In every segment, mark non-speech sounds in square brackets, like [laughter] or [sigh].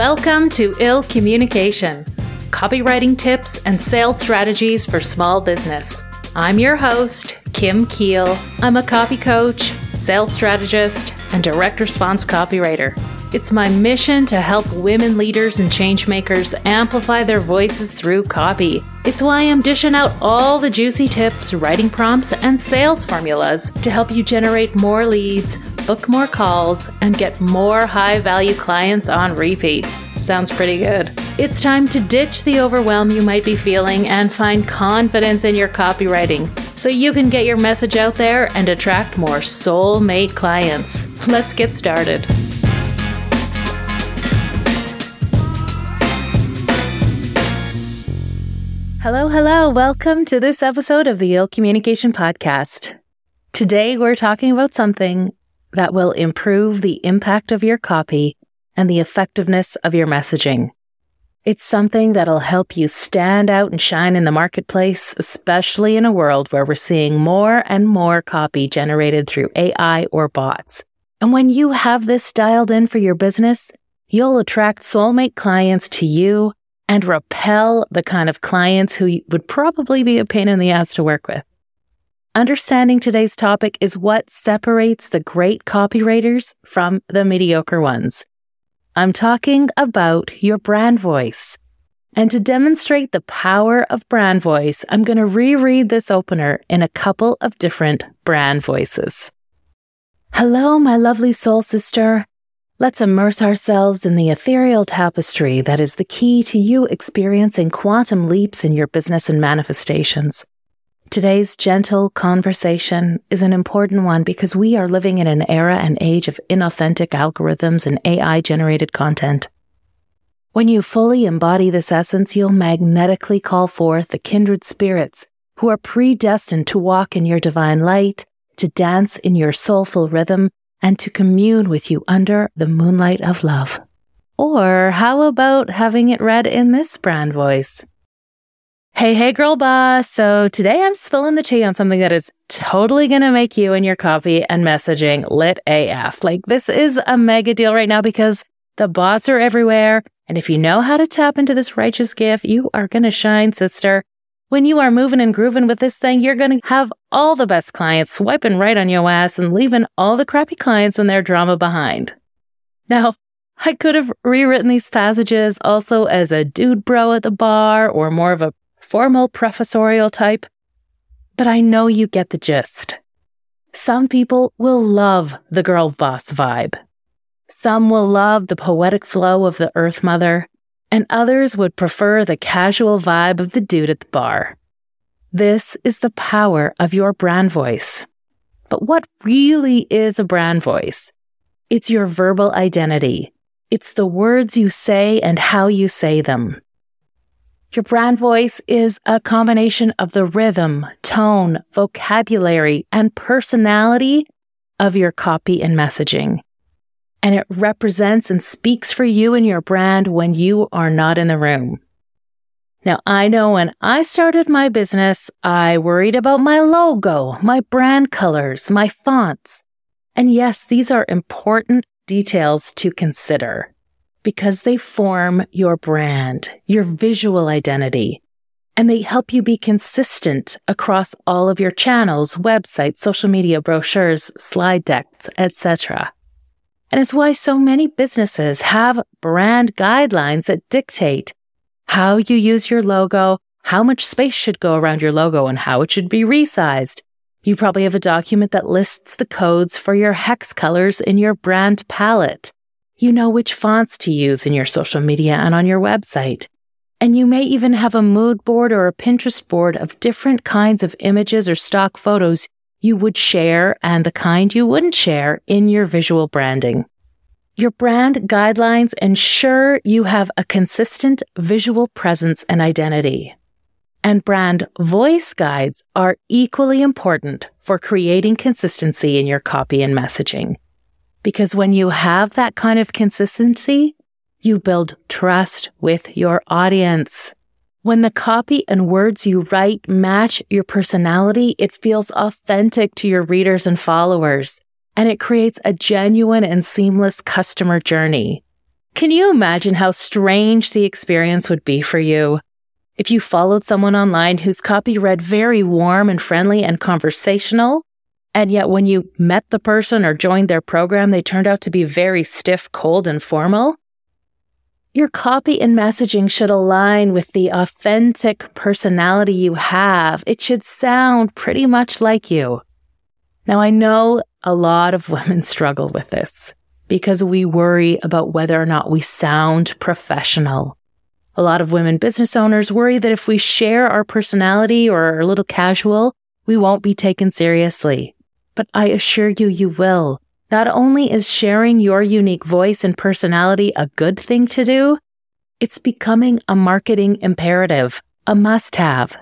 Welcome to Ill Communication copywriting tips and sales strategies for small business. I'm your host, Kim Kiel. I'm a copy coach, sales strategist, and direct response copywriter. It's my mission to help women leaders and changemakers amplify their voices through copy. It's why I'm dishing out all the juicy tips, writing prompts, and sales formulas to help you generate more leads, book more calls, and get more high value clients on repeat. Sounds pretty good. It's time to ditch the overwhelm you might be feeling and find confidence in your copywriting so you can get your message out there and attract more soulmate clients. Let's get started. Hello, hello. Welcome to this episode of the Ill Communication Podcast. Today, we're talking about something that will improve the impact of your copy and the effectiveness of your messaging. It's something that'll help you stand out and shine in the marketplace, especially in a world where we're seeing more and more copy generated through AI or bots. And when you have this dialed in for your business, you'll attract soulmate clients to you and repel the kind of clients who would probably be a pain in the ass to work with. Understanding today's topic is what separates the great copywriters from the mediocre ones. I'm talking about your brand voice. And to demonstrate the power of brand voice, I'm going to reread this opener in a couple of different brand voices. Hello, my lovely soul sister. Let's immerse ourselves in the ethereal tapestry that is the key to you experiencing quantum leaps in your business and manifestations. Today's gentle conversation is an important one because we are living in an era and age of inauthentic algorithms and AI generated content. When you fully embody this essence, you'll magnetically call forth the kindred spirits who are predestined to walk in your divine light, to dance in your soulful rhythm, and to commune with you under the moonlight of love. Or how about having it read in this brand voice? Hey, hey, girl boss. So today I'm spilling the tea on something that is totally going to make you and your copy and messaging lit AF. Like this is a mega deal right now because the bots are everywhere. And if you know how to tap into this righteous gift, you are going to shine, sister. When you are moving and grooving with this thing, you're going to have all the best clients swiping right on your ass and leaving all the crappy clients and their drama behind. Now, I could have rewritten these passages also as a dude bro at the bar or more of a formal professorial type, but I know you get the gist. Some people will love the girl boss vibe. Some will love the poetic flow of the Earth Mother, and others would prefer the casual vibe of the dude at the bar. This is the power of your brand voice. But what really is a brand voice? It's your verbal identity. It's the words you say and how you say them. Your brand voice is a combination of the rhythm, tone, vocabulary, and personality of your copy and messaging. And it represents and speaks for you and your brand when you are not in the room. Now, I know when I started my business, I worried about my logo, my brand colors, my fonts. And yes, these are important details to consider because they form your brand, your visual identity, and they help you be consistent across all of your channels, websites, social media, brochures, slide decks, etc. And it's why so many businesses have brand guidelines that dictate how you use your logo, how much space should go around your logo, and how it should be resized. You probably have a document that lists the codes for your hex colors in your brand palette. You know which fonts to use in your social media and on your website. And you may even have a mood board or a Pinterest board of different kinds of images or stock photos you would share and the kind you wouldn't share in your visual branding. Your brand guidelines ensure you have a consistent visual presence and identity. And brand voice guides are equally important for creating consistency in your copy and messaging. Because when you have that kind of consistency, you build trust with your audience. When the copy and words you write match your personality, it feels authentic to your readers and followers, and it creates a genuine and seamless customer journey. Can you imagine how strange the experience would be for you if you followed someone online whose copy read very warm and friendly and conversational, and yet when you met the person or joined their program, they turned out to be very stiff, cold, and formal? Your copy and messaging should align with the authentic personality you have. It should sound pretty much like you. Now, I know a lot of [laughs] women struggle with this because we worry about whether or not we sound professional. A lot of women business owners worry that if we share our personality or are a little casual, we won't be taken seriously. But I assure you, you will. Not only is sharing your unique voice and personality a good thing to do, it's becoming a marketing imperative, a must have.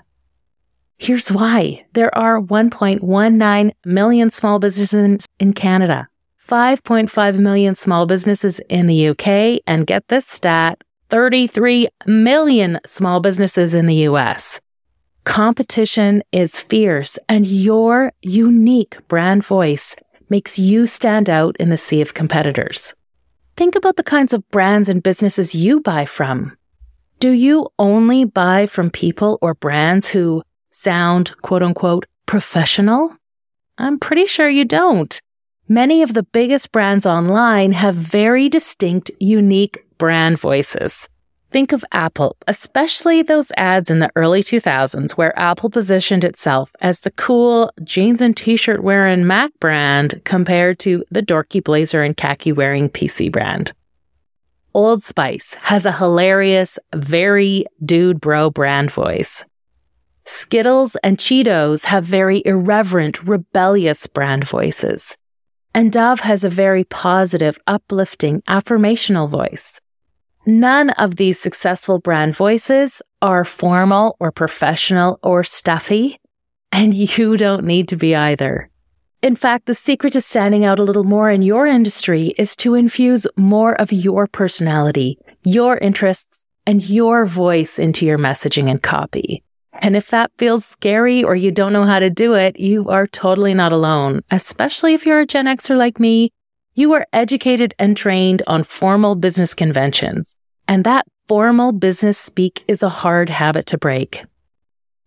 Here's why. There are 1.19 million small businesses in Canada, 5.5 million small businesses in the UK, and get this stat, 33 million small businesses in the US. Competition is fierce, and your unique brand voice makes you stand out in the sea of competitors. Think about the kinds of brands and businesses you buy from. Do you only buy from people or brands who sound quote unquote professional? I'm pretty sure you don't. Many of the biggest brands online have very distinct, unique brand voices. Think of Apple, especially those ads in the early 2000s where Apple positioned itself as the cool jeans and t shirt wearing Mac brand compared to the dorky blazer and khaki wearing PC brand. Old Spice has a hilarious, very dude bro brand voice. Skittles and Cheetos have very irreverent, rebellious brand voices. And Dove has a very positive, uplifting, affirmational voice. None of these successful brand voices are formal or professional or stuffy, and you don't need to be either. In fact, the secret to standing out a little more in your industry is to infuse more of your personality, your interests, and your voice into your messaging and copy. And if that feels scary or you don't know how to do it, you are totally not alone, especially if you're a Gen Xer like me you are educated and trained on formal business conventions, and that formal business speak is a hard habit to break.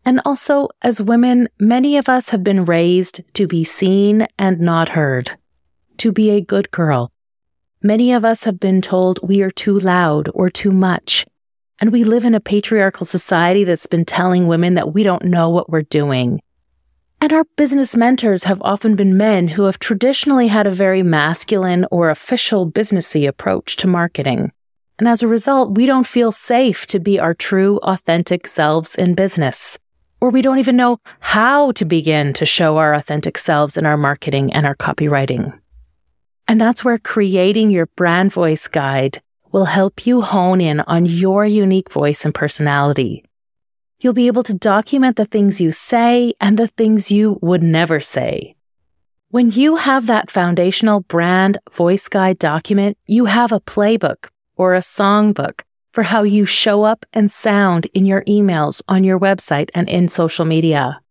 And also, as women, many of us have been raised to be seen and not heard, to be a good girl. Many of us have been told we are too loud or too much. And we live in a patriarchal society that's been telling women that we don't know what we're doing, and our business mentors have often been men who have traditionally had a very masculine or official businessy approach to marketing. And as a result, we don't feel safe to be our true, authentic selves in business. Or we don't even know how to begin to show our authentic selves in our marketing and our copywriting. And that's where creating your brand voice guide will help you hone in on your unique voice and personality You'll be able to document the things you say and the things you would never say. When you have that foundational brand voice guide document, you have a playbook or a songbook for how you show up and sound in your emails, on your website, and in social media.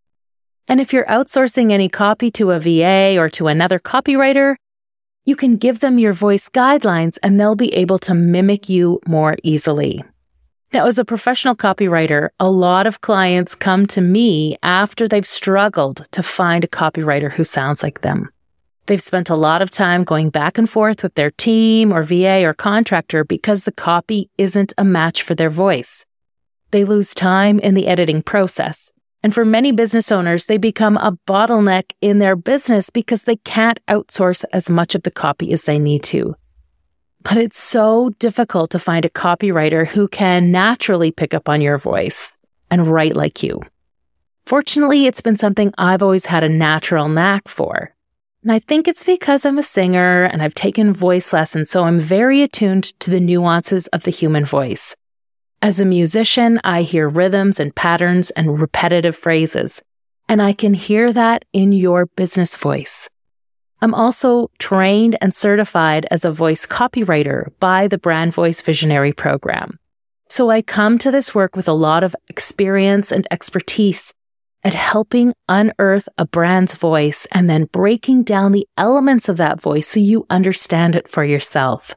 And if you're outsourcing any copy to a VA or to another copywriter, you can give them your voice guidelines and they'll be able to mimic you more easily. Now, as a professional copywriter, a lot of clients come to me after they've struggled to find a copywriter who sounds like them. They've spent a lot of time going back and forth with their team or VA or contractor because the copy isn't a match for their voice. They lose time in the editing process. And for many business owners, they become a bottleneck in their business because they can't outsource as much of the copy as they need to. But it's so difficult to find a copywriter who can naturally pick up on your voice and write like you. Fortunately, it's been something I've always had a natural knack for. And I think it's because I'm a singer and I've taken voice lessons, so I'm very attuned to the nuances of the human voice. As a musician, I hear rhythms and patterns and repetitive phrases, and I can hear that in your business voice. I'm also trained and certified as a voice copywriter by the Brand Voice Visionary Program. So I come to this work with a lot of experience and expertise at helping unearth a brand's voice and then breaking down the elements of that voice so you understand it for yourself.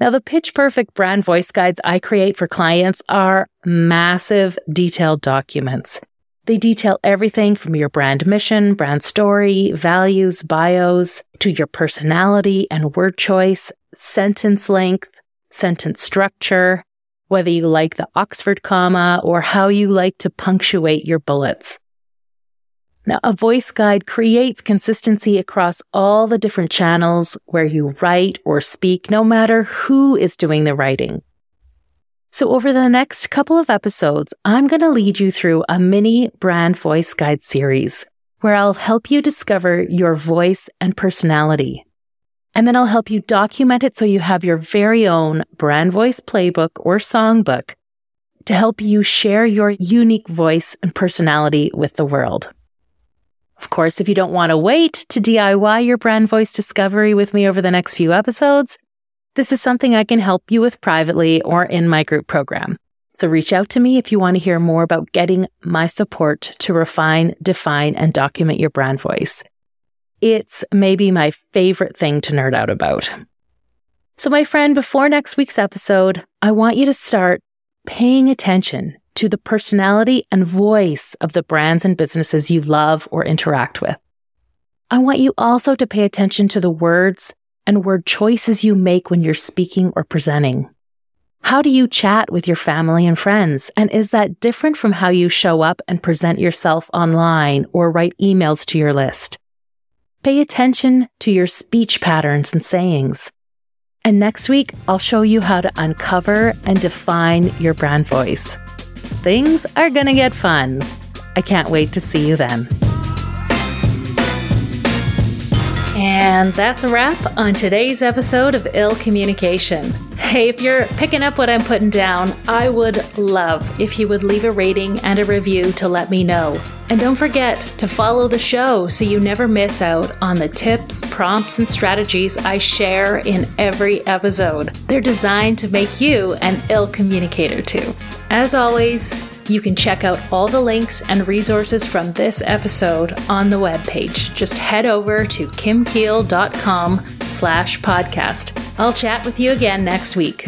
Now, the pitch perfect brand voice guides I create for clients are massive, detailed documents. They detail everything from your brand mission, brand story, values, bios, to your personality and word choice, sentence length, sentence structure, whether you like the Oxford comma or how you like to punctuate your bullets. Now, a voice guide creates consistency across all the different channels where you write or speak, no matter who is doing the writing. So over the next couple of episodes, I'm going to lead you through a mini brand voice guide series where I'll help you discover your voice and personality. And then I'll help you document it so you have your very own brand voice playbook or songbook to help you share your unique voice and personality with the world. Of course, if you don't want to wait to DIY your brand voice discovery with me over the next few episodes, this is something I can help you with privately or in my group program. So reach out to me if you want to hear more about getting my support to refine, define, and document your brand voice. It's maybe my favorite thing to nerd out about. So, my friend, before next week's episode, I want you to start paying attention to the personality and voice of the brands and businesses you love or interact with. I want you also to pay attention to the words and word choices you make when you're speaking or presenting. How do you chat with your family and friends? And is that different from how you show up and present yourself online or write emails to your list? Pay attention to your speech patterns and sayings. And next week, I'll show you how to uncover and define your brand voice. Things are going to get fun. I can't wait to see you then. And that's a wrap on today's episode of Ill Communication. Hey, if you're picking up what I'm putting down, I would love if you would leave a rating and a review to let me know. And don't forget to follow the show so you never miss out on the tips, prompts, and strategies I share in every episode. They're designed to make you an ill communicator too. As always, you can check out all the links and resources from this episode on the webpage. Just head over to kimkiel.com slash podcast. I'll chat with you again next week.